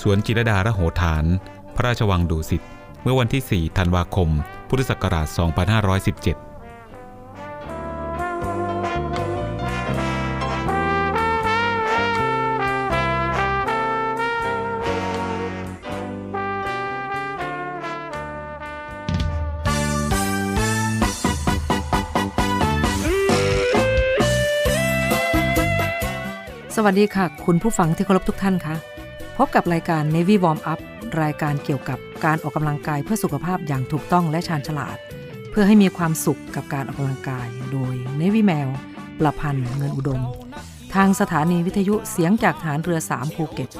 สวนจิรดาระโหฐาน พระราชวังดุสิต เมื่อวันที่ 4 ธันวาคม พุทธศักราช 2517สวัสดีค่ะ คุณผู้ฟังที่เคารพทุกท่านคะ พบกับรายการ Navy Warm Up รายการเกี่ยวกับการออกกำลังกายเพื่อสุขภาพอย่างถูกต้องและชาญฉลาด เพื่อให้มีความสุขกับการออกกำลังกาย โดย Navy แมว ประพันธ์เงินอุดม ทางสถานีวิทยุเสียงจากทหารเรือ 3 ภูเก็ต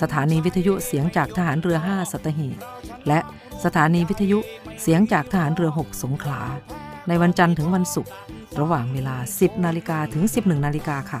สถานีวิทยุเสียงจากทหารเรือ 5 สัตหีบและสถานีวิทยุเสียงจากทหารเรือ 6 สงขลา ในวันจันทร์ถึงวันศุกร์ระหว่างเวลา 10 นาฬิกาถึง 11 นาฬิกาค่ะ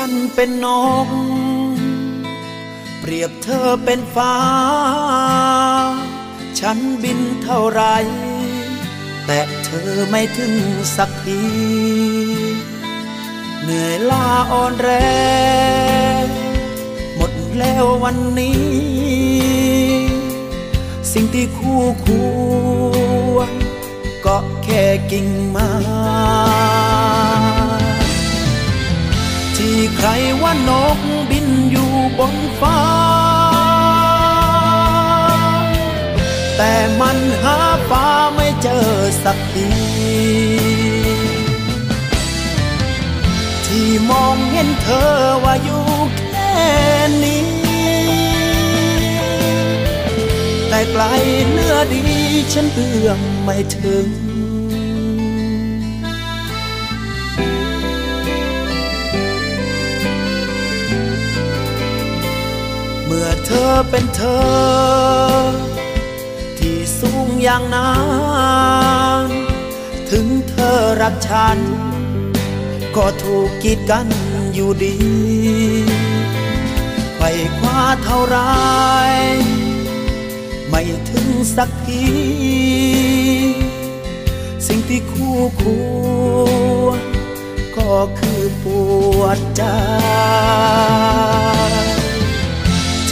ฉันเป็นนก เปรียบเธอเป็นฟ้า ฉันบินเท่าไร แต่เธอไม่ถึงสักที เหนื่อยล้าอ่อนแรง หมดแล้ววันนี้ สิ่งที่คู่ควรก็แค่กิ่งไม้ ใครว่านกบินอยู่บนฟ้า แต่มันหาฟ้าไม่เจอสักทีที่มองเห็นเธอว่าอยู่แค่นี้ แต่ไกลเนื้อดีฉันเอื้อมไม่ถึง เมื่อเธอเป็นเธอ ที่สูงอย่างนั้น ถึงเธอรักฉัน ก็ถูกกีดกันอยู่ดีไขว่คว้าเท่าไร ไม่ถึงสักที สิ่งที่คู่ควรก็คือปวดใจ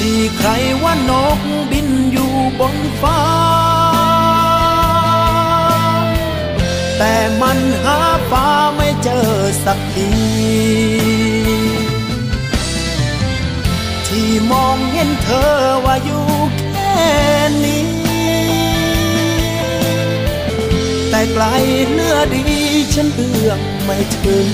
ที่ใครว่านกบินอยู่บนฟ้า แต่มันหาฟ้าไม่เจอสักที ที่มองเห็นเธอว่าอยู่แค่นี้ แต่ไกลเนื้อดีฉันเอื้อมไม่ถึง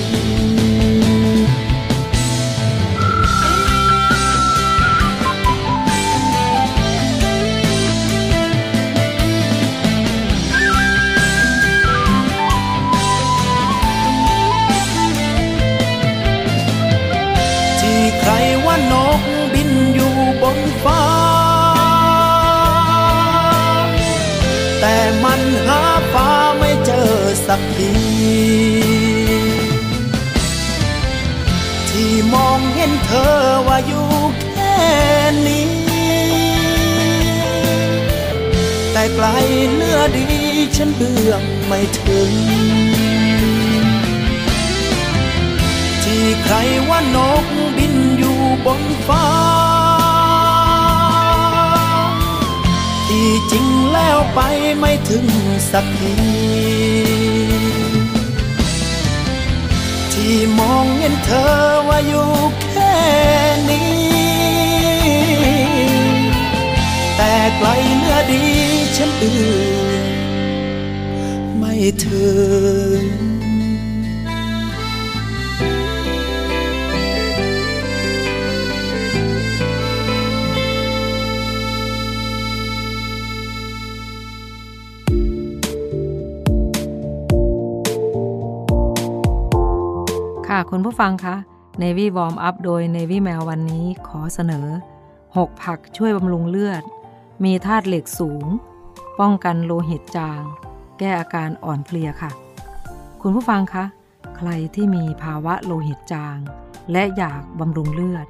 นกบินอยู่บนฟ้า แต่มันหาฟ้าไม่เจอสักที ที่มองเห็นเธอว่าอยู่แค่นี้ แต่ไกลเนื้อดีฉันเบื้องไม่ถึง ที่ใครว่านก ฟ้า ที่จริงแล้วไปไม่ถึงสักทีที่มองเห็นเธอว่าอยู่แค่นี้ แต่ไกลเนื้อดีฉันอื้อไม่ถึง ค่ะคุณผู้ฟังคะ Navy Warm Up โดย Navy แมววันนี้ขอเสนอ 6 ผักช่วยบำรุงเลือด มีธาตุเหล็กสูง ป้องกันโลหิตจาง แก้อาการอ่อนเพลียค่ะ คุณผู้ฟังคะ ใครที่มีภาวะโลหิตจาง และอยากบำรุงเลือด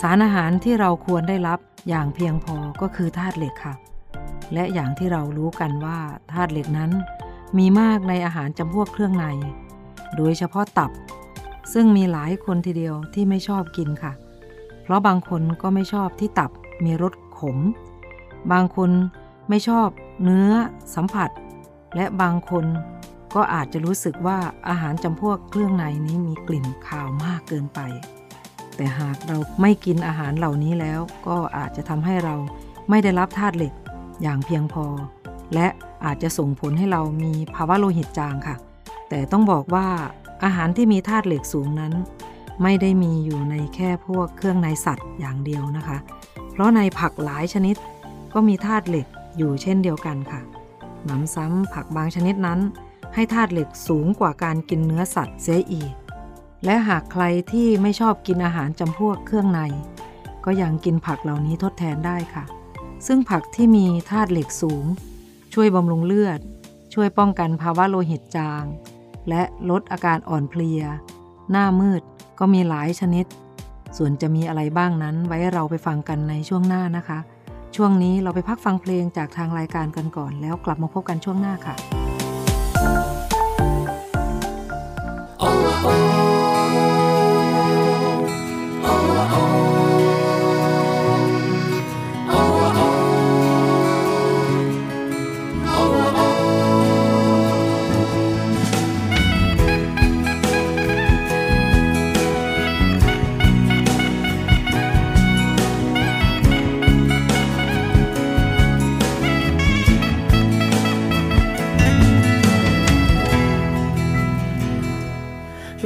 สารอาหารที่เราควรได้รับอย่างเพียงพอก็คือธาตุเหล็กค่ะ และอย่างที่เรารู้กันว่าธาตุเหล็กนั้น มีมากในอาหารจำพวกเครื่องใน โดยเฉพาะตับ ซึ่งมีหลายคนทีเดียวที่ไม่ชอบกินค่ะ เพราะบางคนก็ไม่ชอบที่ตับมีรสขม บางคนไม่ชอบเนื้อสัมผัส และบางคนก็อาจจะรู้สึกว่าอาหารจำพวกเครื่องในนี้มีกลิ่นคาวมากเกินไป แต่หากเราไม่กินอาหารเหล่านี้แล้วก็อาจจะทำให้เราไม่ได้รับธาตุเหล็กอย่างเพียงพอ และอาจจะส่งผลให้เรามีภาวะโลหิตจางค่ะ แต่ต้องบอกว่า อาหารที่มีธาตุเหล็กสูงนั้น ไม่ได้มีอยู่ในแค่พวกเครื่องในสัตว์อย่างเดียวนะคะ เพราะในผักหลายชนิดก็มีธาตุเหล็กอยู่เช่นเดียวกันค่ะหนำซ้ำผักบางชนิดนั้น ให้ธาตุเหล็กสูงกว่าการกินเนื้อสัตว์เสียอีก และหากใครที่ไม่ชอบกินอาหารจำพวกเครื่องใน ก็ยังกินผักเหล่านี้ทดแทนได้ค่ะ ซึ่งผักที่มีธาตุเหล็กสูง ช่วยบำรุงเลือด ช่วยป้องกันภาวะโลหิตจาง และลดอาการอ่อนเพลีย หน้ามืดก็มีหลายชนิด ส่วนจะมีอะไรบ้างนั้นไว้เราไปฟังกันในช่วงหน้านะคะ ช่วงนี้เราไปพักฟังเพลงจากทางรายการกันก่อน แล้วกลับมาพบกันช่วงหน้าค่ะ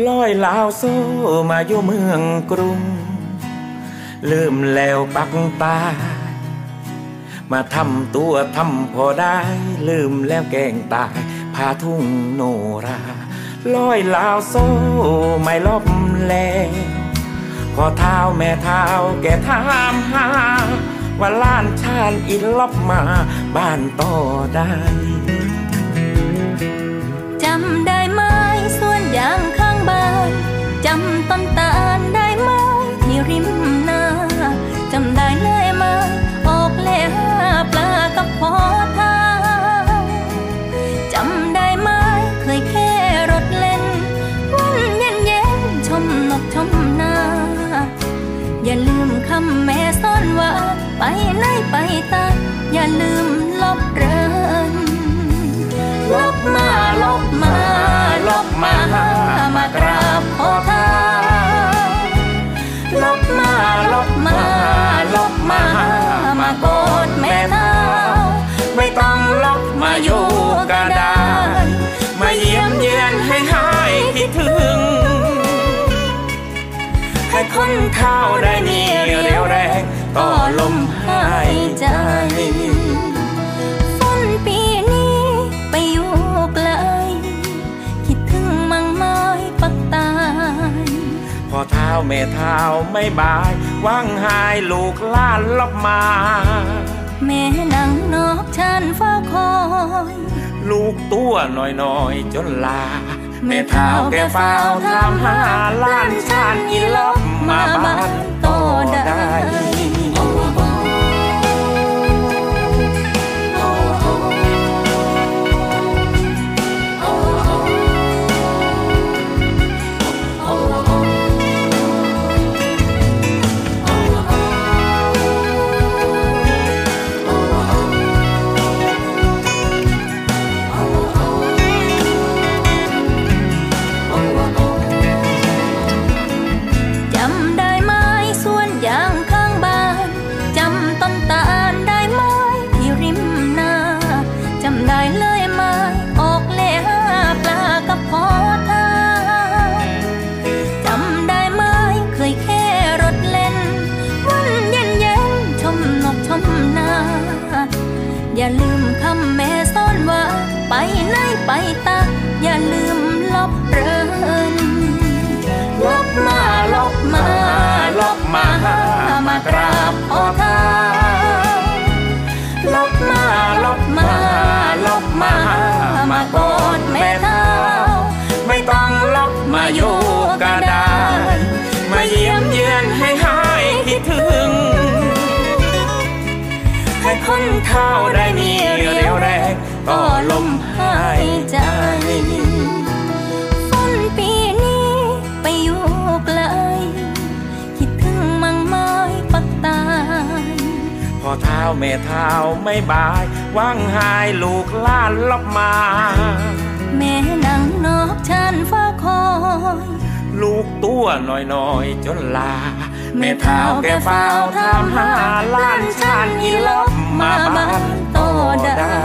ลอยลาวโซมาอยู่เมืองกรุง ลืมแล้วปักตา มาทำตัวทำพอได้ ลืมแล้วแกงตายพาทุ่งโนราลอยลาวโซไม่ลบแล้วพอเท้าแม่เท้าแกถามหาว่าล้านชาญอินลบมาบ้านต่อได้ จำต้นตาลได้ไหมที่ริมนาจำได้เลยไหมาออกเล่หาปลากับพอทางจำได้ไหมเคยแค่รถเล่น วันเย็นเย็นชมนกชมนา อย่าลืมคำแม่ซ่อนว่า ไปไหนไปตาอย่าลืม นเท่าได้มีเรียวแรงต่อลมหายใจฝนปีนี้ไปอยู่ไกลคิดถึงมังไม้ปักตายพอเท้าแม่เท้าไม่บายว่างหายลูกล้านลบมา แม่นั่งนอกชานเฝ้าคอย ลูกตัวน้อยๆจนลา แม่เท้าแกฝ้าวทำหาล้านชานอีลบมาบ้านโตได้ ไหนไปตาอย่าลืมลบเรินลบมาลบมาลบมามากราบพ่อท่าลบมาลบมาลบมามากอดแม่เท้าไม่ต้องลบมาอยู่กระดานมาเยี่ยมเยือนให้หายคิดถึงให้คนเท่าได้มีเรียวแรงก็ลมห พอเท้าแม่เท้าไม่บายว่างหายลูกล้านลบมา แม่นังนอกฉันฟ้าคอย ลูกตัวน้อยๆจนลา แม่เท้าแกเฝ้าทำหาล้านชานอีลบมาบ้านโตได้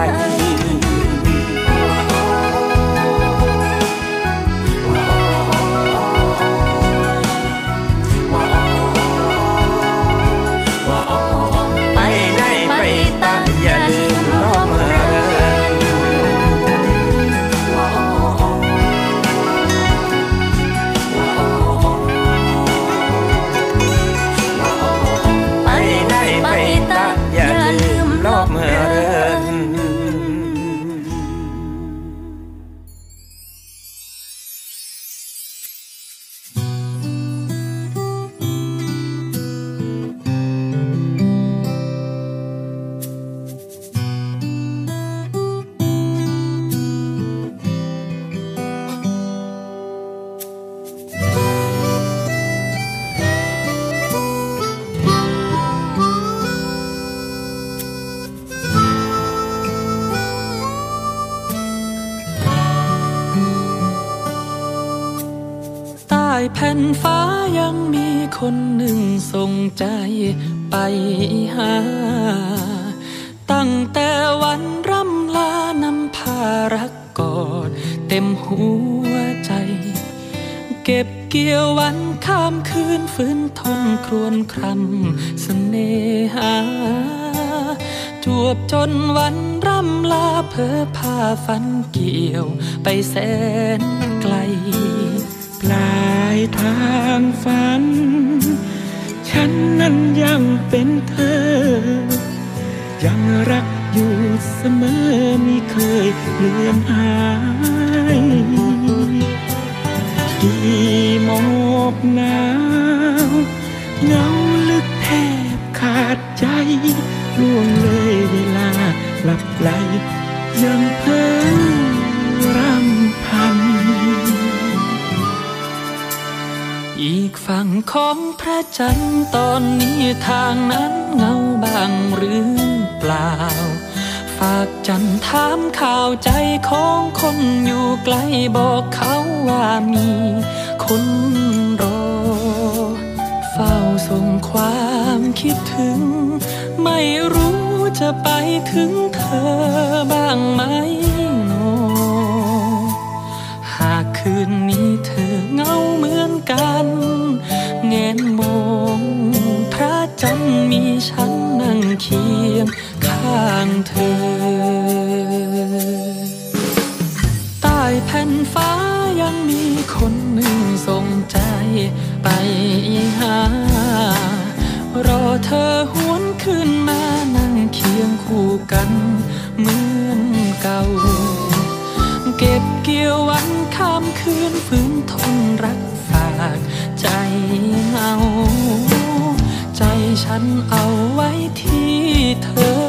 นฟ้ายังมีคนหนึ่งส่งใจไปหา ตั้งแต่วันร่ำลานำพารักกอดเต็มหัวใจ เก็บเกี่ยววันข้ามคืนฟื้นทนครวนครำเสน่หาจวบจนวันร่ำลาเพอพาฝันเกี่ยวไปแสน ปลายทางฝัน ฉันนั้นยังเป็นเธอ ยังรักอยู่เสมอไม่เคยเลือนหายกี่หมอกหนาวเงาลึกแทบขาดใจล่วงเลยเวลาหลับไหลยังเพ้อ ฝั่งของพระจันทร์ตอนนี้ทางนั้นเงาบางหรือเปล่า ฝากจันถามข่าวใจของคนอยู่ไกลบอกเขาว่ามีคนรอ เฝ้าส่งความคิดถึง ไม่รู้จะไปถึงเธอบ้างไหม นนี้เธอเงาเหมือนกันเงนมองพระจันทร์มีฉันนั่งเคียงข้างเธอ ใต้แผ่นฟ้ายังมีคนหนึ่งส่งใจไปหา รอเธอหวนขึ้นมานั่งเคียงคู่กันเหมือนเก่า เก็บเกี่ยววันคืน ฝืนทนรักฝากใจเอา ใจฉันเอาไว้ที่เธอ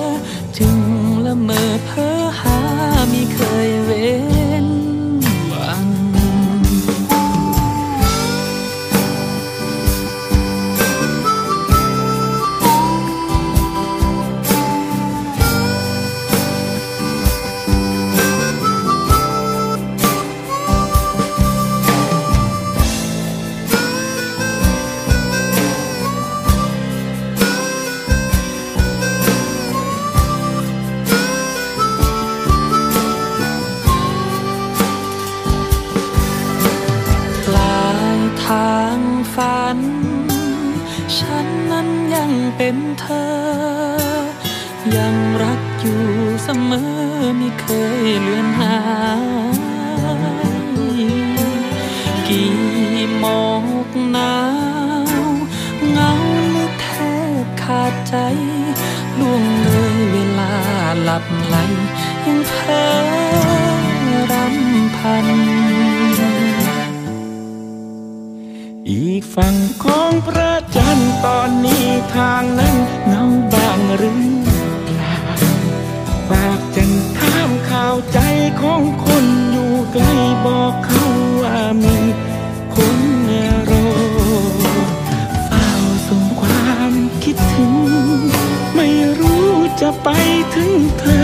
บอกเขาว่ามีคนรอเฝ้าส่งความคิดถึง ไม่รู้จะไปถึงเธอ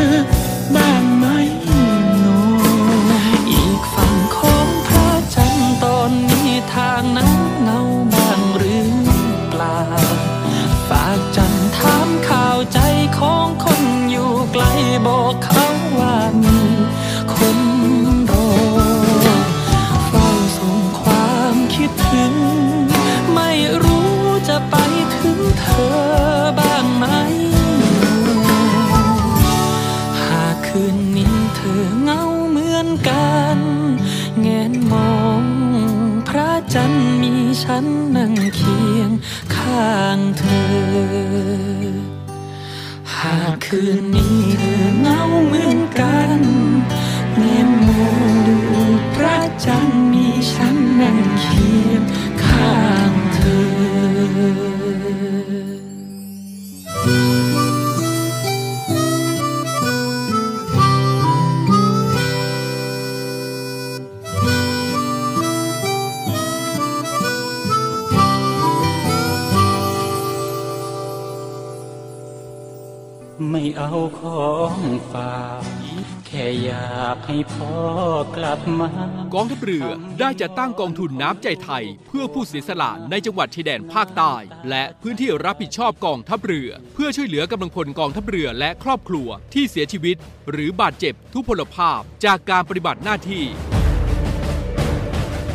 กลับมากองทัพเรือได้จัดตั้งกองทุนน้ำใจไทย เพื่อผู้เสียสละในจังหวัดชายแดนภาคใต้ และพื้นที่รับผิดชอบกองทัพเรือ เพื่อช่วยเหลือกำลังพลกองทัพเรือและครอบครัวที่เสียชีวิต หรือบาดเจ็บทุพพลภาพจากการปฏิบัติหน้าที่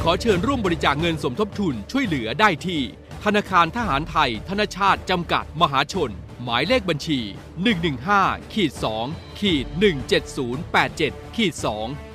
ขอเชิญร่วมบริจาคเงินสมทบทุนช่วยเหลือได้ที่ ธนาคารทหารไทย ธนชาติจำกัดมหาชน หมายเลขบัญชี 115ขีด2ขีด17087ขีด2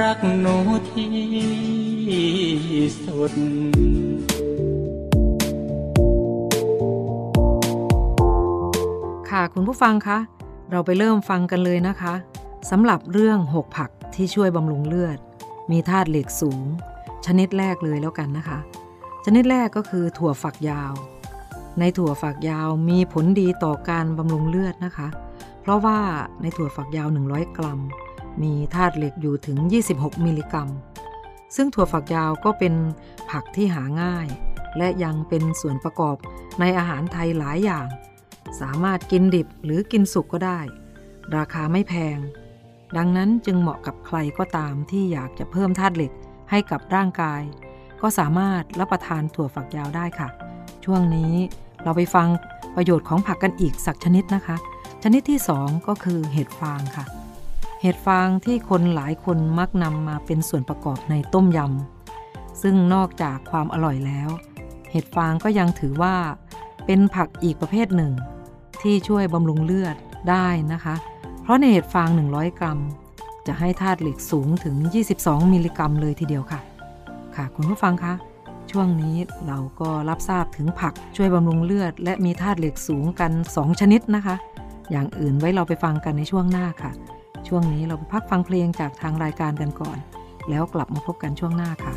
รักหนูที่สุดค่ะคุณผู้ฟังคะ เราไปเริ่มฟังกันเลยนะคะสำหรับเรื่อง6ผักที่ช่วยบำรุงเลือด มีธาตุเหล็กสูง ชนิดแรกเลยแล้วกันนะคะ ชนิดแรกก็คือถั่วฝักยาว ในถั่วฝักยาวมีผลดีต่อการบำรุงเลือดนะคะ เพราะว่าในถั่วฝักยาว 100 กรัม มีธาตุเหล็กอยู่ถึง 26 มิลลิกรัม ซึ่งถั่วฝักยาวก็เป็นผักที่หาง่าย และยังเป็นส่วนประกอบในอาหารไทยหลายอย่าง สามารถกินดิบหรือกินสุกก็ได้ ราคาไม่แพง ดังนั้นจึงเหมาะกับใครก็ตามที่อยากจะเพิ่มธาตุเหล็กให้กับร่างกาย ก็สามารถรับประทานถั่วฝักยาวได้ค่ะ ช่วงนี้เราไปฟังประโยชน์ของผักกันอีกสักชนิดนะคะ ชนิดที่ 2 ก็คือเห็ดฟางค่ะ เห็ดฟางที่คนหลายคนมักนำมาเป็นส่วนประกอบในต้มยำ ซึ่งนอกจากความอร่อยแล้ว เห็ดฟางก็ยังถือว่า เป็นผักอีกประเภทหนึ่ง ที่ช่วยบำรุงเลือดได้นะคะ เพราะในเห็ดฟาง 100 กรัม จะให้ธาตุเหล็กสูงถึง 22 มิลลิกรัมเลยทีเดียวค่ะ ค่ะคุณผู้ฟังคะช่วงนี้เราก็รับทราบถึงผักช่วยบำรุงเลือด และมีธาตุเหล็กสูงกัน 2 ชนิดนะคะ อย่างอื่นไว้เราไปฟังกันในช่วงหน้าค่ะ ช่วงนี้เราไปพักฟังเพลงจากทางรายการกันก่อน แล้วกลับมาพบกันช่วงหน้าค่ะ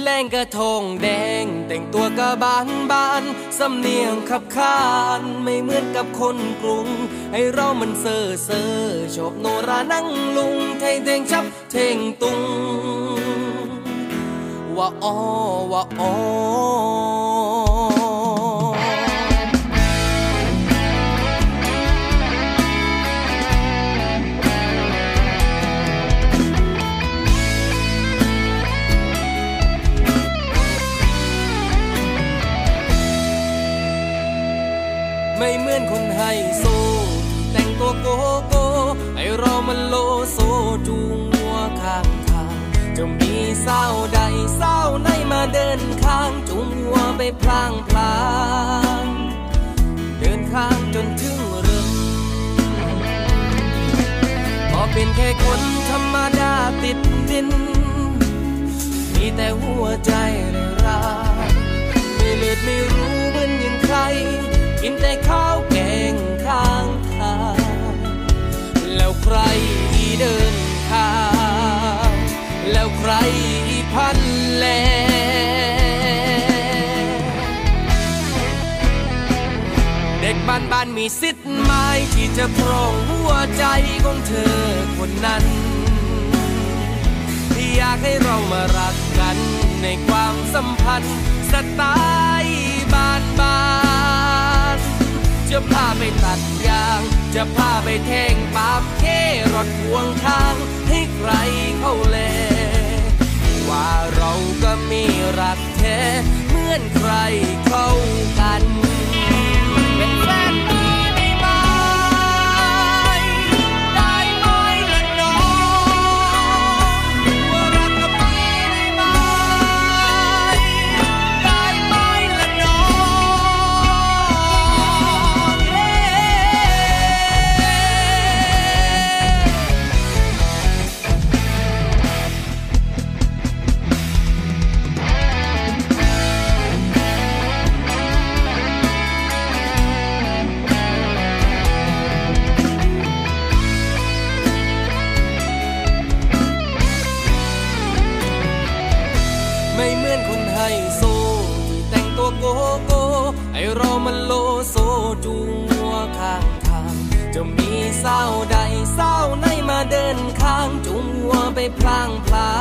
แรงกระทงแดง แต่งตัวกระบานบานสำเนียงขับขานไม่เหมือนกับคนกรุงให้เรามันเซ่อเซ่อชอบโนรานั่งลุงไทยเทงชับเทงตุงว่าอ้อว่าอ้อ มีสาใดสาวไหนมาเดินข้างจูงวัวไปพลางพลางเดินข้างจนถึงเรือนพอเป็นแค่คนธรรมดาติดดิน มีแต่หัวใจเลยร้ายไม่เลือดไม่รู้เหมือนอย่างใคร กินแต่ข้าวแกงข้างทางแล้วใครเดินทางแล้วใคร พันแลเด็กบ้านบ้านมีสิทธิ์ไหมที่จะครองหัวใจของเธอคนนั้น ที่อยากให้เรามารักกันในความสัมพันธ์สไตล์บ้านบ้านจะพาไปตัดยาง จะพาไปแทงปาบเครถพวงทางให้ใครเข้าแล ว่าเราก็มีรักแท้เหมือนใครเข้ากัน เป็นแฟน พลางพลา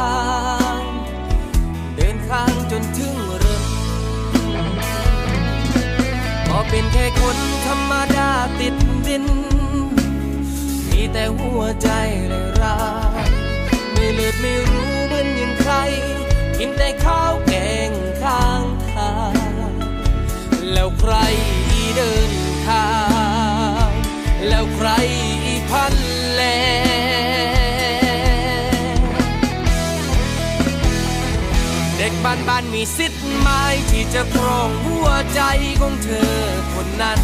งเดินข้างจนถึงเรือนพอเป็นแค่คนธรรมดาติดดิน มีแต่หัวใจเลยร้ายไม่เลือดไม่รู้เหมือนอย่างใคร กินแต่ข้าวแกงข้างทาง แล้วใครเดิน สิทธิ์ไหมที่จะครองหัวใจของเธอคนนั้น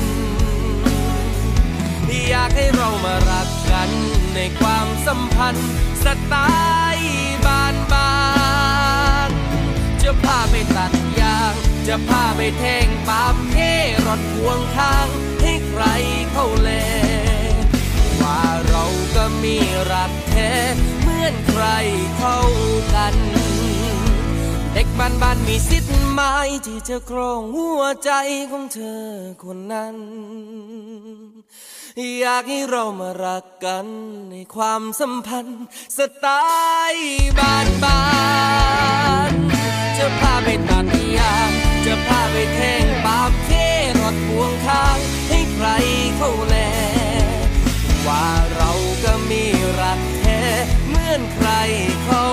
อยากให้เรามารักกันในความสัมพันธ์สไตล์บานบานจะพาไปตัดยาง จะพาไปแทงปามเทรถพวงข้างให้ใครเข้าแล ว่าเราก็มีรักแท้เหมือนใครเข้ากัน เด็กบ้านบ้านมีสิทธิ์ไหมที่จะครองหัวใจของเธอคนนั้น อยากให้เรามารักกันในความสัมพันธ์ สไตล์บ้านบ้านจะพาไปตัดยางจะพาไปแทงปาบเทรถพวงข้าง ให้ใครเข้าแล ว่าเราก็มีรักแท้เหมือนใครเข้า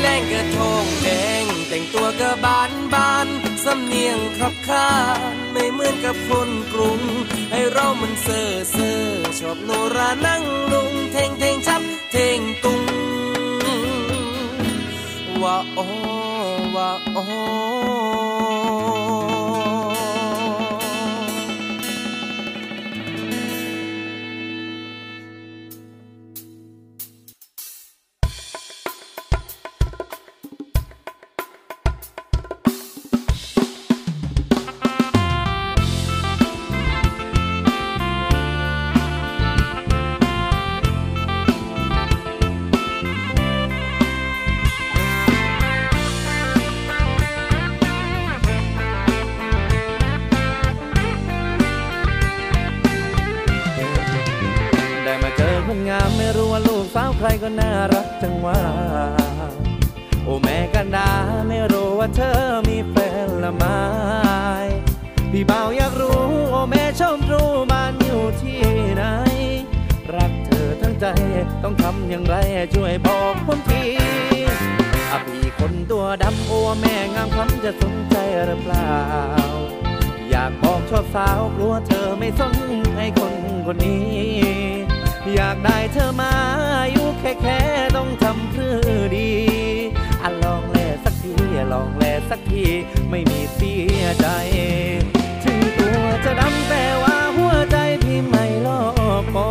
แรงกระทงแดงแต่งตัวกระบานบานสำเนียงขับข้าไม่เหมือนกับคนกรุง ให้เรามันเซ่อเซ่อชอบโนรานั่งลุงเทงเทงชับเทงตุงว่าโอว่าโอ ใครก็น่ารักจังว่า โอ้แม่กันดาไม่รู้ว่าเธอมีแฟนละไม้พี่เบาอยากรู้ โอ้แม่ชมรู้บ้านอยู่ที่ไหน รักเธอทั้งใจต้องทำอย่างไรช่วยบอกผมทีอาพี่คนตัวดำโอ้แม่งามคำจะสนใจหรือเปล่า อยากบอกชอบสาวกลัวเธอไม่สนให้คนคนนี้ อยากได้เธอมาอยู่แค่แค่ต้องทำเพื่อดีอะลองแลสักทีลองแลสักทีไม่มีเสียใจ ถึงตัวจะดำแต่ว่าหัวใจพี่ไม่ลอกคอ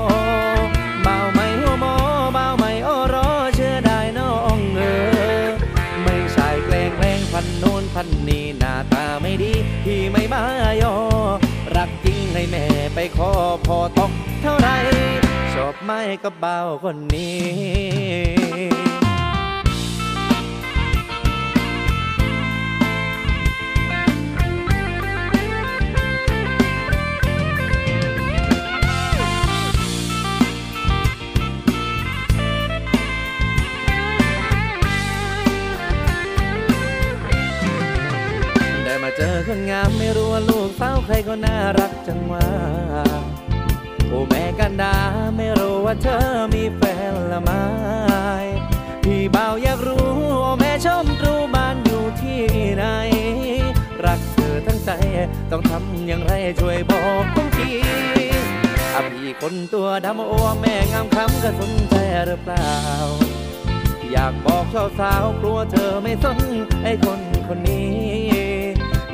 เบาไม่หัวหมอเบาไม่อ้อรอเชื่อได้น้องเออไม่ใช่แกล้งแกล้งพันโน้นพันนี้หน้าตาไม่ดีพี่ไม่มายอรักจริงให้แม่ไปขอพอตกเท่าไร ไม่กับเบาคนนี้ได้มาเจอคนงามไม่รู้ว่าลูกสาวใครก็น่ารักจังว่า โอ้แม่กันดาไม่รู้ว่าเธอมีแฟนละไมพี่เบาอยากรู้โอ้แม่ชมรู้บ้านอยู่ที่ไหน รักเธอทั้งใจต้องทำอย่างไรช่วยบอกผมทีอาพี่คนตัวดำโอ้แม่งามคำก็สนใจหรือเปล่า อยากบอกชาวสาวกลัวเธอไม่สนไอ้คนคนนี้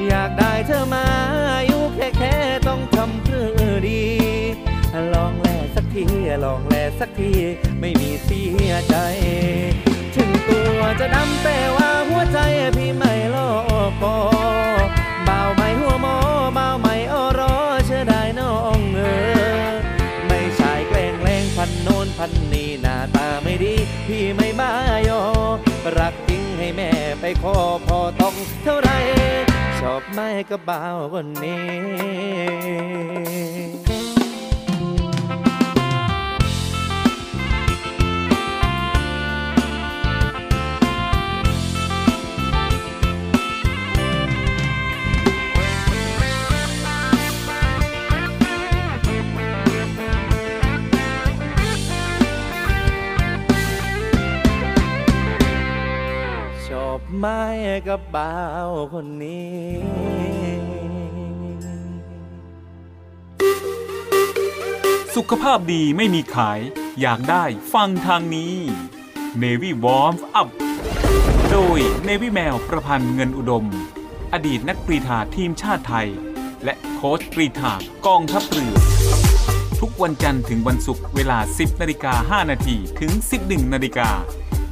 อยากได้เธอมาอยู่แค่แค่ต้องทำเพื่อดี ลองแลสักที ลองแลสักที ไม่มีเสียใจ ถึงตัวจะดำแต่ว่าหัวใจพี่ไม่ลอกคอเบาไม่หัวหมอเบาไม่อ้อรอเชื่อได้น้องเออไม่ใช่แกล้งแรงพันโนนพันนี่หน้าตาไม่ดี พี่ไม่มายอ รักจริงให้แม่ไปขอพอต้องเท่าไรชอบไม่กับบ่าวคนนี้ ไม้กับบ่าวคนนี้สุขภาพดีไม่มีขาย อยากได้ฟังทางนี้ Navy Warm Up โดย Navy แมวประพันธ์เงินอุดม อดีตนักกรีฑาทีมชาติไทย และโค้ชกรีฑากองทัพเรือ ทุกวันจันทร์ถึงวันศุกร์เวลา 10นาฬิกา5นาทีถึง 11นาฬิกา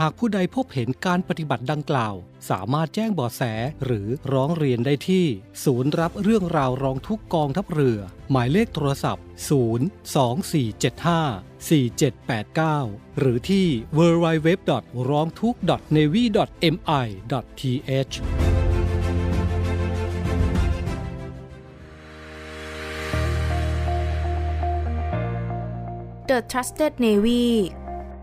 หากผู้ใดพบเห็นการปฏิบัติดังกล่าว สามารถแจ้งบาะแสหรือร้องเรียนได้ที่ ศูนย์รับเรื่องราวร้องทุกกองทัพเรือ หมายเลขโทรศัพท์ 02475 4789 หรือที่ www. ร้องทุกข์ navy mi th เ The Trusted Navy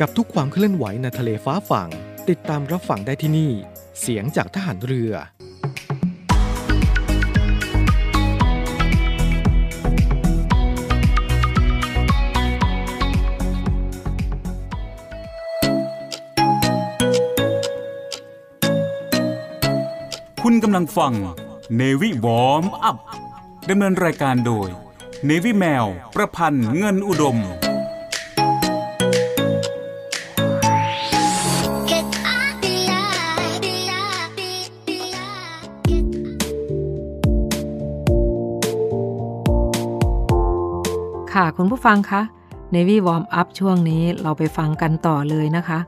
กับทุกความเคลื่อนไหวในทะเลฟ้าฝั่ง ติดตามรับฟังได้ที่นี่ เสียงจากทหารเรือ คุณกำลังฟัง Navy Warm Up ดำเนินรายการโดย Navy แมว ประพันธ์เงินอุดม ค่ะคุณผู้ฟังคะ Navy Warm Up ช่วงนี้เราไปฟังกันต่อเลยนะคะ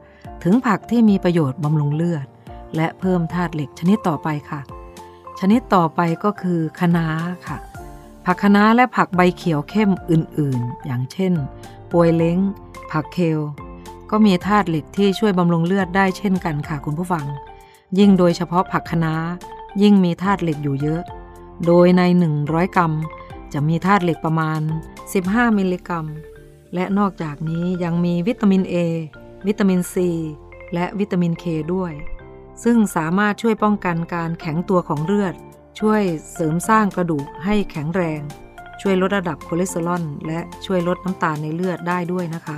ถึงผักที่มีประโยชน์บำรุงเลือด และเพิ่มธาตุเหล็กชนิดต่อไปค่ะ ชนิดต่อไปก็คือคะน้าค่ะ ผักคะน้าและผักใบเขียวเข้มอื่นๆ อย่างเช่นปวยเล้ง ผักเคลก็มีธาตุเหล็กที่ช่วยบำรุงเลือดได้เช่นกันค่ะคุณผู้ฟัง ยิ่งโดยเฉพาะผักคะน้ายิ่งมีธาตุเหล็กอยู่เยอะ โดยใน 100 กรัม จะมีธาตุเหล็กประมาณ 15 มิลลิกรัม และนอกจากนี้ยังมีวิตามิน A วิตามิน C และวิตามิน K ด้วย ซึ่งสามารถช่วยป้องกันการแข็งตัวของเลือด ช่วยเสริมสร้างกระดูกให้แข็งแรง ช่วยลดระดับคอเลสเตอรอลและช่วยลดน้ำตาลในเลือดได้ด้วยนะคะ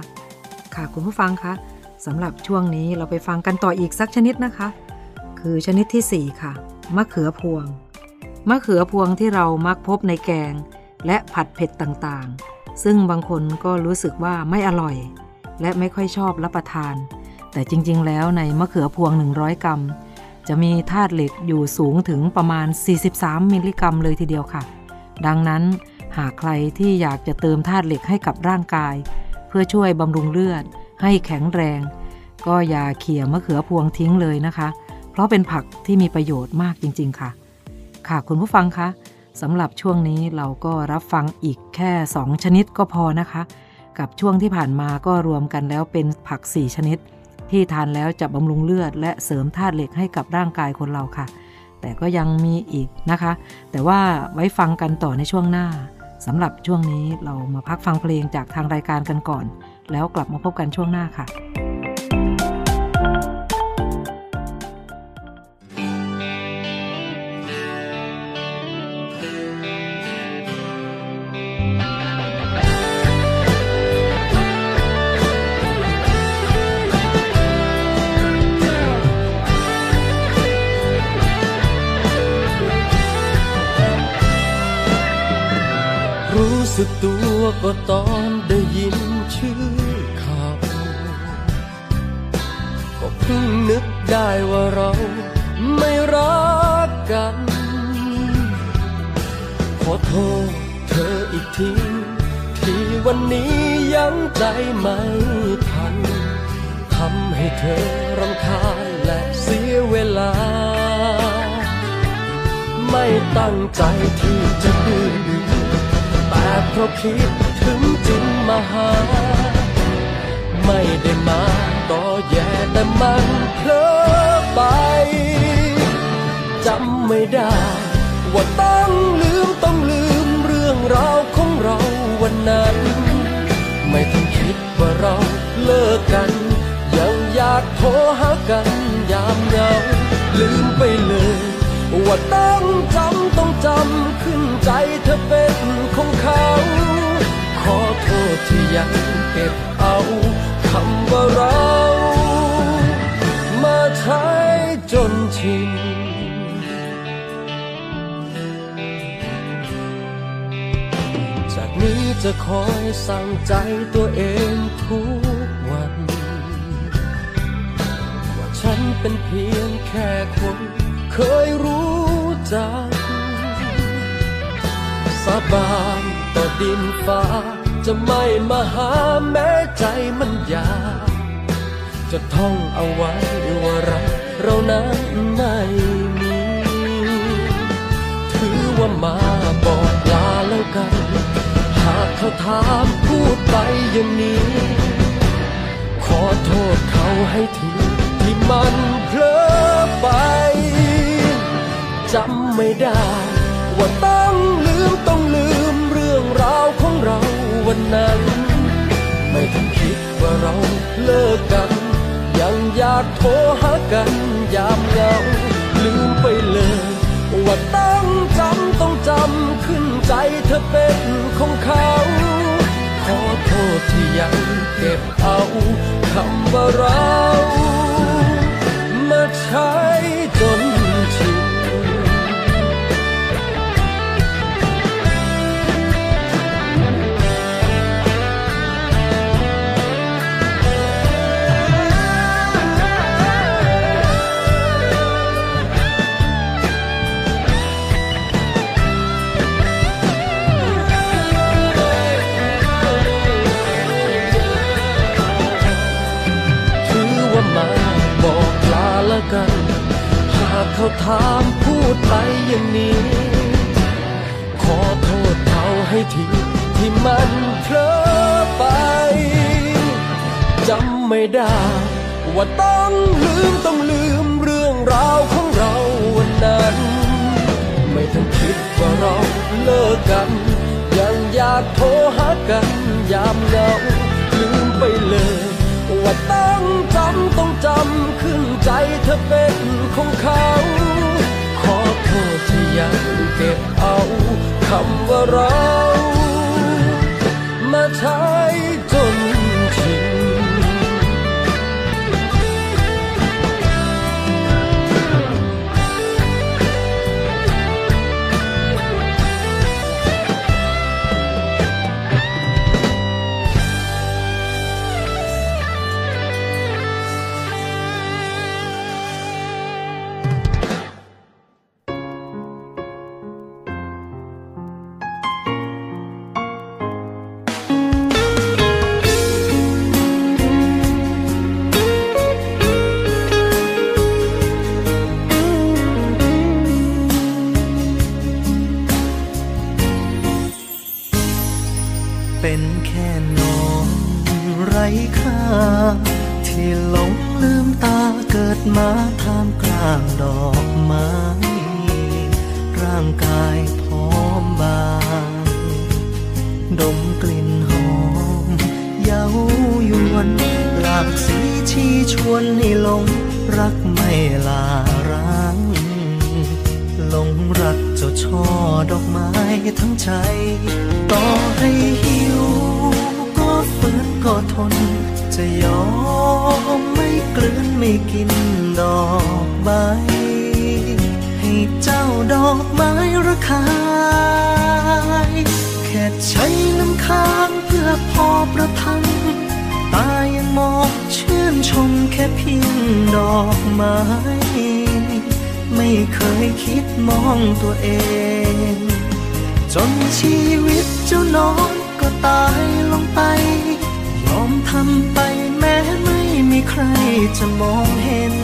ค่ะคุณผู้ฟังคะสำหรับช่วงนี้เราไปฟังกันต่ออีกสักชนิดนะคะ คือชนิดที่ 4 ค่ะ มะเขือพวง มะเขือพวงที่เรามักพบในแกง และผัดเผ็ดต่างๆ ซึ่งบางคนก็รู้สึกว่าไม่อร่อย และไม่ค่อยชอบรับประทาน แต่จริงๆ แล้วในมะเขือพวง 100 กรัม จะมีธาตุเหล็กอยู่สูงถึงประมาณ 43 มิลลิกรัมเลยทีเดียวค่ะ ดังนั้นหากใครที่อยากจะเติมธาตุเหล็กให้กับร่างกาย เพื่อช่วยบำรุงเลือด ให้แข็งแรง ก็อย่าเขี่ยมะเขือพวงทิ้งเลยนะคะ เพราะเป็นผักที่มีประโยชน์มากจริง ๆ ค่ะ ค่ะคุณผู้ฟังคะ สำหรับช่วงนี้เราก็รับฟังอีกแค่ 2 ชนิดก็พอนะคะ กับช่วงที่ผ่านมาก็รวมกันแล้วเป็นผัก 4 ชนิด ที่ทานแล้วจะบำรุงเลือด และเสริมธาตุเหล็กให้กับร่างกายคนเราค่ะ แต่ก็ยังมีอีกนะคะ แต่ว่าไว้ฟังกันต่อในช่วงหน้าสำหรับช่วงนี้เรามาพักฟังเพลงจากทางรายการกันก่อน แล้วกลับมาพบกันช่วงหน้าค่ะ ก็ตอนได้ยินชื่อเขาก็เพิ่งนึกได้ว่าเราไม่รักกัน ขอโทษเธออีกที ที่วันนี้ยังใจไม่ทันทำให้เธอรำคาญและเสียเวลา ไม่ตั้งใจที่จะดื้อแต่เพราะคิด ถึงจึงมาหา ไม่ได้มาต่อแย่แต่มันเพลอไปจำไม่ได้ ว่าต้องลืมต้องลืมเรื่องราวของเราวันนั้น ไม่ต้องคิดว่าเราเลิกกัน ยังอยากโทรหากันยามเหงาลืมไปเลยว่าต้องจำต้องจำขึ้นใจเธอเป็นของเขา ขอโทษที่ยังเก็บเอาคำว่าเรา มาใช้จนชินจากนี้จะคอยสั่งใจตัวเองทุกวัน ว่าฉันเป็นเพียงแค่คนเคยรู้จักสาบานต่อดินฟ้า จะไม่มาหาแม้ใจมันอยากจะท่องเอาไว้ว่ารักเรานั้นไม่มี ถือว่ามาบอกลาแล้วกัน หากเขาถามพูดไปอย่างนี้ ขอโทษเขาให้ทีที่มันเพลอไปจำไม่ได้ ว่าต้องลืมต้องลืมเรื่องราวของเรา วันนั้น ไม่ทันคิดว่าเราเลิกกัน ยังอยากโทรหากันยามเหงาลืมไปเลยว่าต้องจำต้องจำขึ้นใจเธอเป็นของเขา ขอโทษที่ยังเก็บเอาคำว่าเรา มาใช้จนชิน กัน หากเขาถามพูดไปอย่างนี้ ขอโทษเขาให้ทีที่มันเพลอไปจำไม่ได้ ว่าต้องลืมต้องลืมเรื่องราวของเราวันนั้น ไม่ทันคิดว่าเราเลิกกัน ยังอยากโทรหากันยามเหงาลืมไปเลย ว่าต้องจำต้องจำขึ้นใจเธอเป็นของเขา ขอโทษที่ยังเก็บเอาคำว่าเรา มาใช้จน ทั้งใจ ต่อให้หิว ก็ฝืนก็ทน จะยอมไม่กลืนไม่กินดอกใบ ให้เจ้าดอกไม้ระคายแค่ใช้น้ำค้างเพื่อพอประทังตายังมองชื่นชมแค่เพียงดอกไม้ไม่เคยคิดมองตัวเอง จนชีวิตเจ้านอนก็ตายลงไป ยอมทำไปแม้ไม่มีใครจะมองเห็น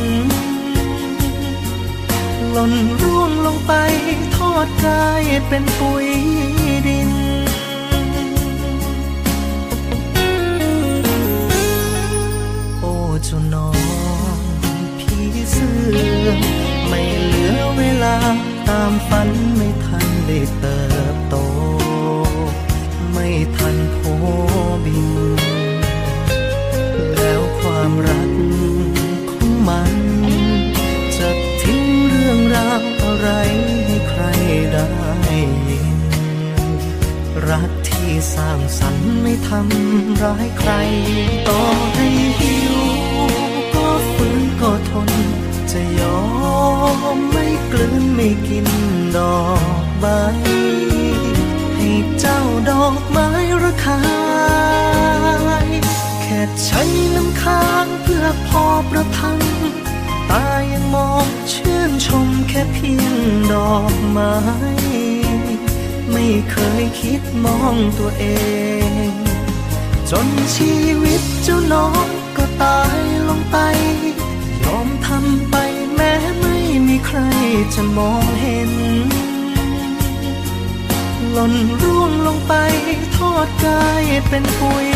หล่นร่วงลงไปทอดกายเป็นปุ๋ยดินโอ้เจ้าน้องพี่เสื้อไม่เหลือเวลาตามฝันไม่ทัน สร้างสรรค์ไม่ทำร้ายใคร ต่อให้หิวก็ฝืนก็ทน จะยอมไม่กลืนไม่กินดอกใบให้เจ้าดอกไม้ระขายแค่ใช้น้ำค้างเพื่อพอประทัง ตายังมองชื่นชมแค่เพียงดอกไม้ ไม่เคยคิดมองตัวเอง จนชีวิตเจ้าน้องก็ตายลงไป ยอมทำไปแม้ไม่มีใครจะมองเห็น หล่นร่วงลงไปทอดกายเป็นปุ๋ย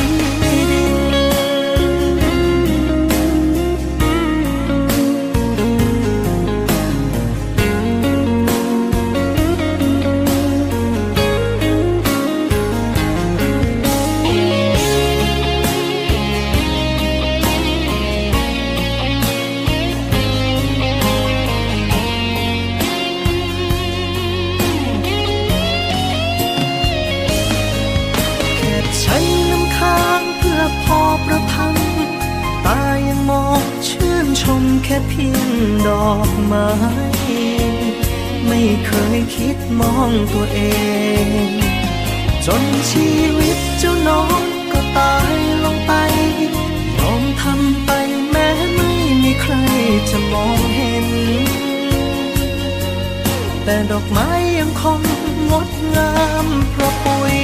ชมแค่เพียงดอกไม้ ไม่เคยคิดมองตัวเอง จนชีวิตเจ้าน้องก็ตายลงไปยอมทำไปแม้ไม่มีใครจะมองเห็น แต่ดอกไม้ยังคงงดงามเพราะปุ๋ย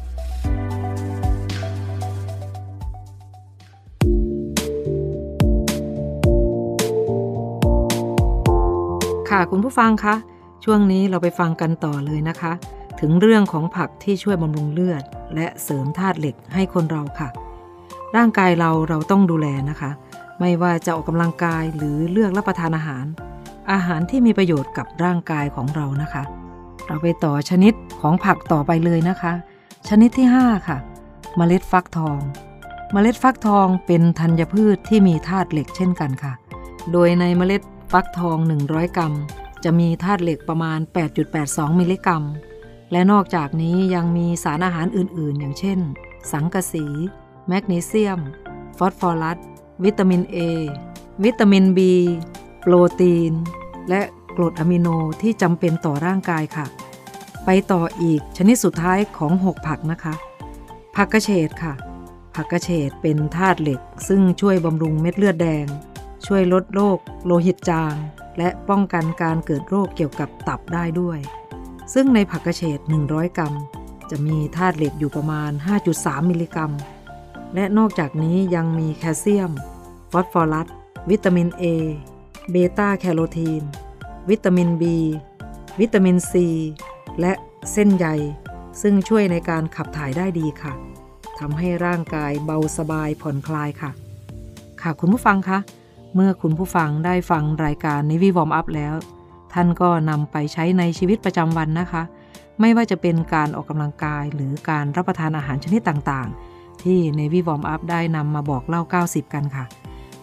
ค่ะคุณผู้ฟังคะช่วงนี้เราไปฟังกันต่อเลยนะคะ ถึงเรื่องของผักที่ช่วยบำรุงเลือด และเสริมธาตุเหล็กให้คนเราค่ะ ร่างกายเราเราต้องดูแลนะคะ ไม่ว่าจะออกกำลังกายหรือเลือกรับประทานอาหาร อาหารที่มีประโยชน์กับร่างกายของเรานะคะ เราไปต่อชนิดของผักต่อไปเลยนะคะ ชนิดที่ 5 ค่ะ เมล็ดฟักทอง เมล็ดฟักทองเป็นธัญพืชที่มีธาตุเหล็กเช่นกันค่ะ โดยในเมล็ด ฟักทอง 100 กรัม จะมีธาตุเหล็กประมาณ 8.82 มิลลิกรัม และนอกจากนี้ยังมีสารอาหารอื่น ๆ อย่างเช่น สังกะสี แมกนีเซียม ฟอสฟอรัส วิตามิน A วิตามิน B โปรตีน และกรดอะมิโนที่จำเป็นต่อร่างกายค่ะ ไปต่ออีกชนิดสุดท้ายของ 6 ผักนะคะ ผักกระเฉดค่ะ ผักกระเฉดเป็นธาตุเหล็ก ซึ่งช่วยบำรุงเม็ดเลือดแดง ช่วยลดโรคโลหิตจาง และป้องกันการเกิดโรคเกี่ยวกับตับได้ด้วย ซึ่งในผักกระเฉด 100 กรัม จะมีธาตุเหล็กอยู่ประมาณ 5.3 มิลลิกรัม และนอกจากนี้ยังมีแคลเซียม ฟอสฟอรัส วิตามิน A เบต้าแคโรทีน วิตามิน B วิตามิน C และเส้นใย ซึ่งช่วยในการขับถ่ายได้ดีค่ะทำให้ร่างกายเบาสบายผ่อนคลายค่ะ ค่ะคุณผู้ฟังคะ เมื่อคุณผู้ฟังได้ฟังรายการ Navy Warm Up แล้ว ท่านก็นำไปใช้ในชีวิตประจำวันนะคะ ไม่ว่าจะเป็นการออกกำลังกายหรือการรับประทานอาหารชนิดต่างๆ ที่ Navy Warm Up ได้นำมาบอกเล่า 90 กันค่ะ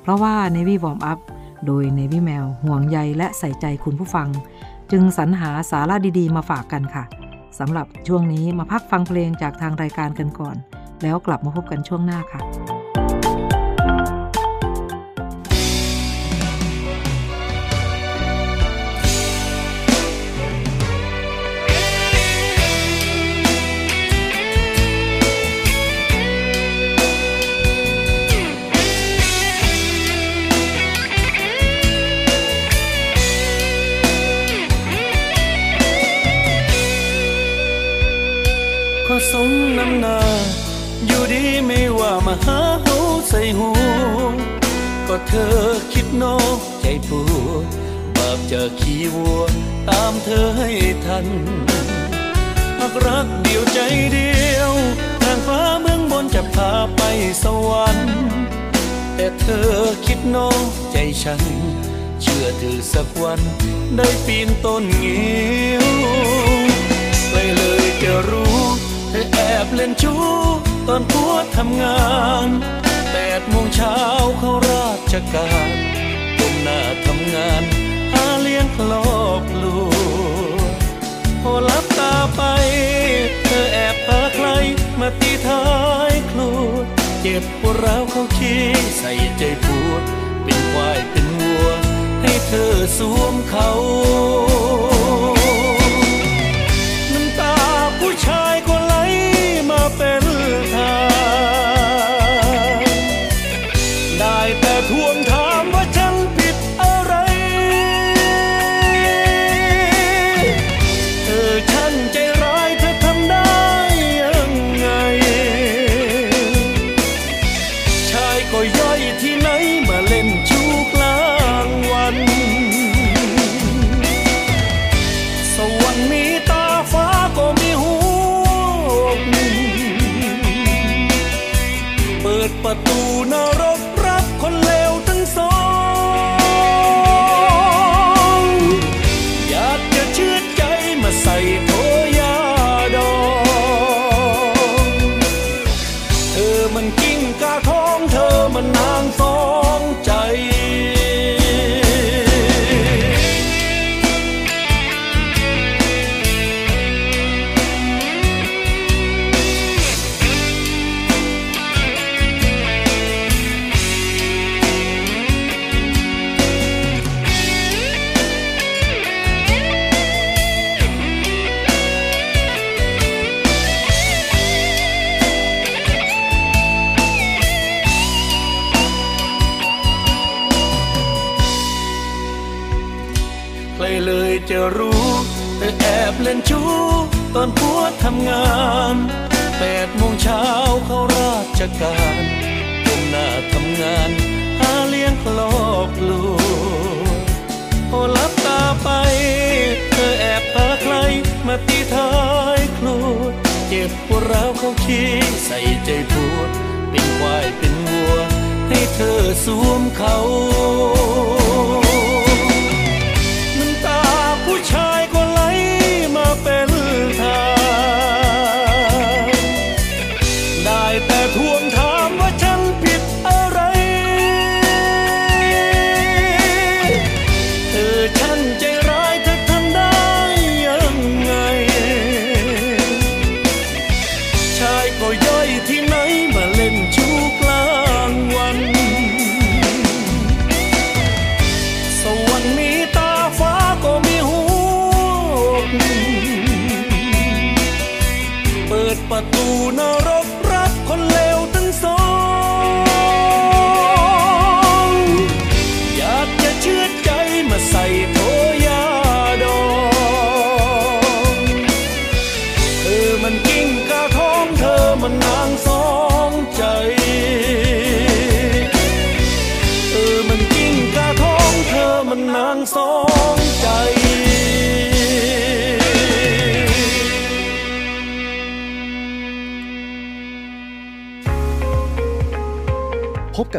เพราะว่า Navy Warm Up โดย Navy Mail ห่วงใยและใส่ใจคุณผู้ฟัง จึงสรรหาสาระดีๆ มาฝากกันค่ะสำหรับช่วงนี้มาพักฟังเพลงจากทางรายการกันก่อน แล้วกลับมาพบกันช่วงหน้าค่ะ ม่ว่ามาหาหูใส่หู ก็เธอคิดนอกใจปวดบาปจากขี้วัว ตามเธอให้ทันหากรักเดียวใจเดียวให้างฟ้าเมืองบนจะพาไปสวรรค์ แต่เธอคิดนองใจฉัน เชื่อเธอสักวันได้ปีนต้นงิ้วเลยเลยจะรู้ แอบเล่นชู้ตอนพัวทำงานแปดโมงเช้าเข้าราชการก้มหน้าทำงานหาเลี้ยงครอบครัวพอลับตาไป เธอแอบพาใครมาตีท้ายครัวเจ็บปวดร้าวเขาขี้ใส่ใจผัว เป็นควายเป็นวัว ให้เธอสวมเขา ได้แช้าเข้าราชการก้มหน้าทำงานหาเลี้ยงครอบครัวพอลับตาไป เธอแอบพาใครมาตีท้ายครัวเจ็บปวดร้าวเขาขี้ใส่ใจผัวเป็นควายเป็นวัว ให้เธอสวมเขา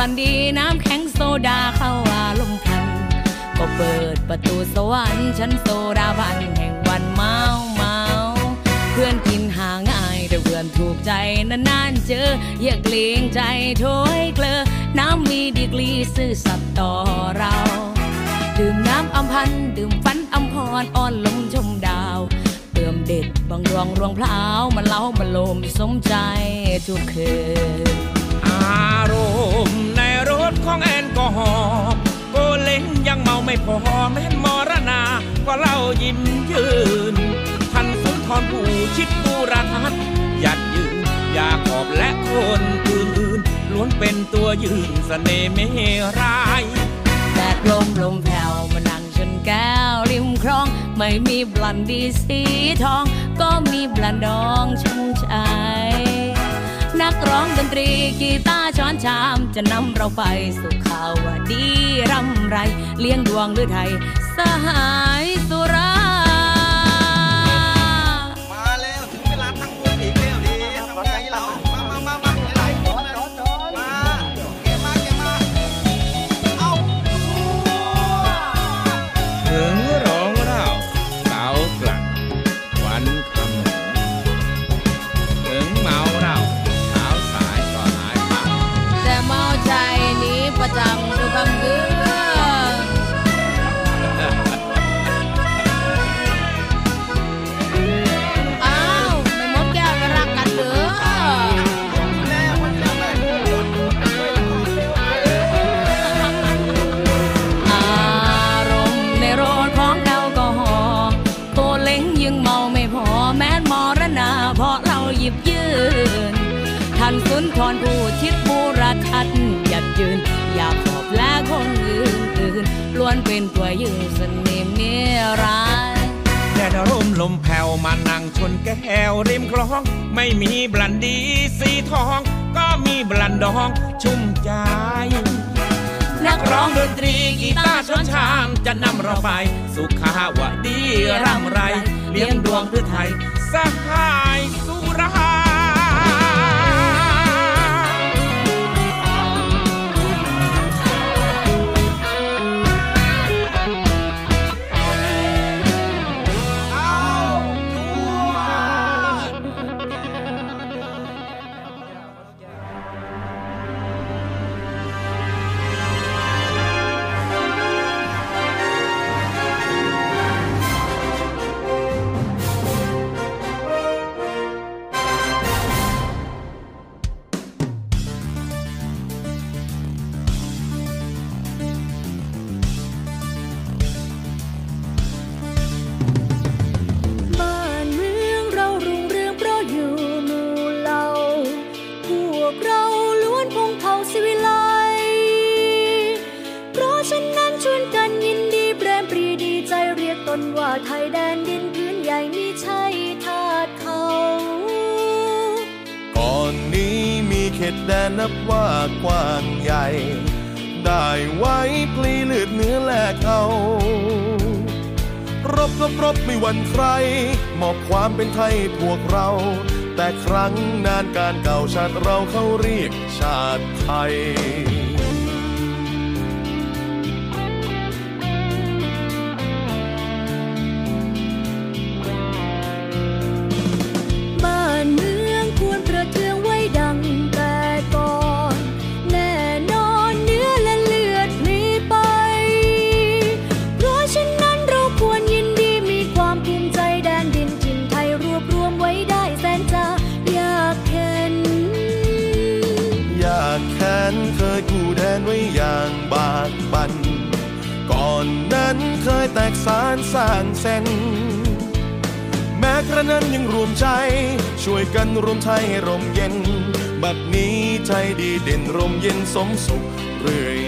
พลันดีน้ำแข็งโซดาเข้าอารมณ์พัน ก็เปิดประตูสวรรค์ชั้นโซดาบันแห่งวันเมาเมาเพื่อนกินหาง่ายแต่เพื่อนถูกใจนานๆเจออย่าเกรงใจโถยเกลือน้ำมีดีกรีซื่อสัตย์ต่อเรา ดื่มน้ำอำพันดื่มฟันอำพรอ่อนลงชมดาวเติมเด็ดบางรวงรวงพลาวมาเล้ามาโลมสมใจทุกคืนารมณ์ในรถของแอลกอฮอล์โกเล้งยังเมาไม่พอแม่นมรณาก็เล่ายิ้มยืน ทันสุนทรผู้ชิดบูรทัศหยัดยืนอยาขอบและคนอื่นๆล้วนเป็นตัวยืนเสน่ห์เมรายแดดลมลมแผ่วมานั่งชนแก้วริมคลอง ไม่มีบลันดีสีทอง ก็มีบลันดองชุ่มใจ นักร้องดนตรีกีตาร์ช้อนชาม จะนำเราไปสู่ข่าวดีร่ำไร เลี้ยงดวงหรือไทย สหายสุ มแผ่วมานั่งชนแก้วริมคลอง ไม่มีบลันดีสีทอง ก็มีบลันดองชุ่มใจ นักร้องดนตรีกีตาร์ชนชามจะนำเราไป สุขาวดีร่ำไร เลี้ยงดวงพือไทยสหายางเส้น แม้กระนั้นยังรวมใจ ช่วยกันรวมไทยให้ร่มเย็น บัดนี้ไทยดีเด่นร่มเย็นสมสุขเรื่อย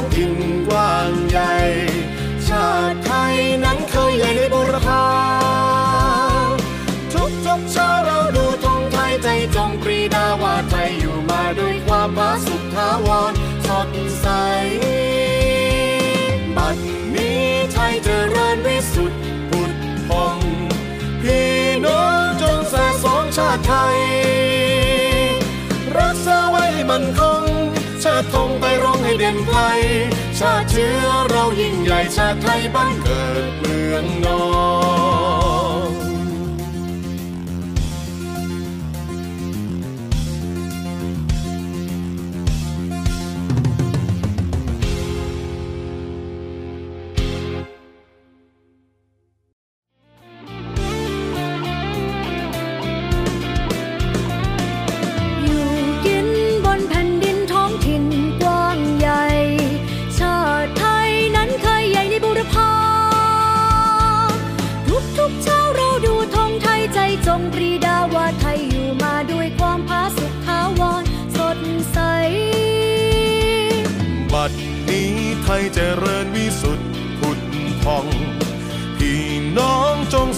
องถิ่นกว้างใหญ่ ชาติไทยนั้นเคยใหญ่ในบุรพาทุกทุกเช้าเราดูธงไทยใจจงปรีดาว่าไทยอยู่มาด้วยความผาสุกทาวรสดใส บัดนี้ไทยเจริญวิสุทธิ์ผุดพองพี่น้องจงแสสองชาติไทย รักษาไว้มันคงชาติธงไปรอง ให้เด่นไกล ชาติเชื้อเรายิ่งใหญ่ชาติไทยบ้านเกิดเมืองนอน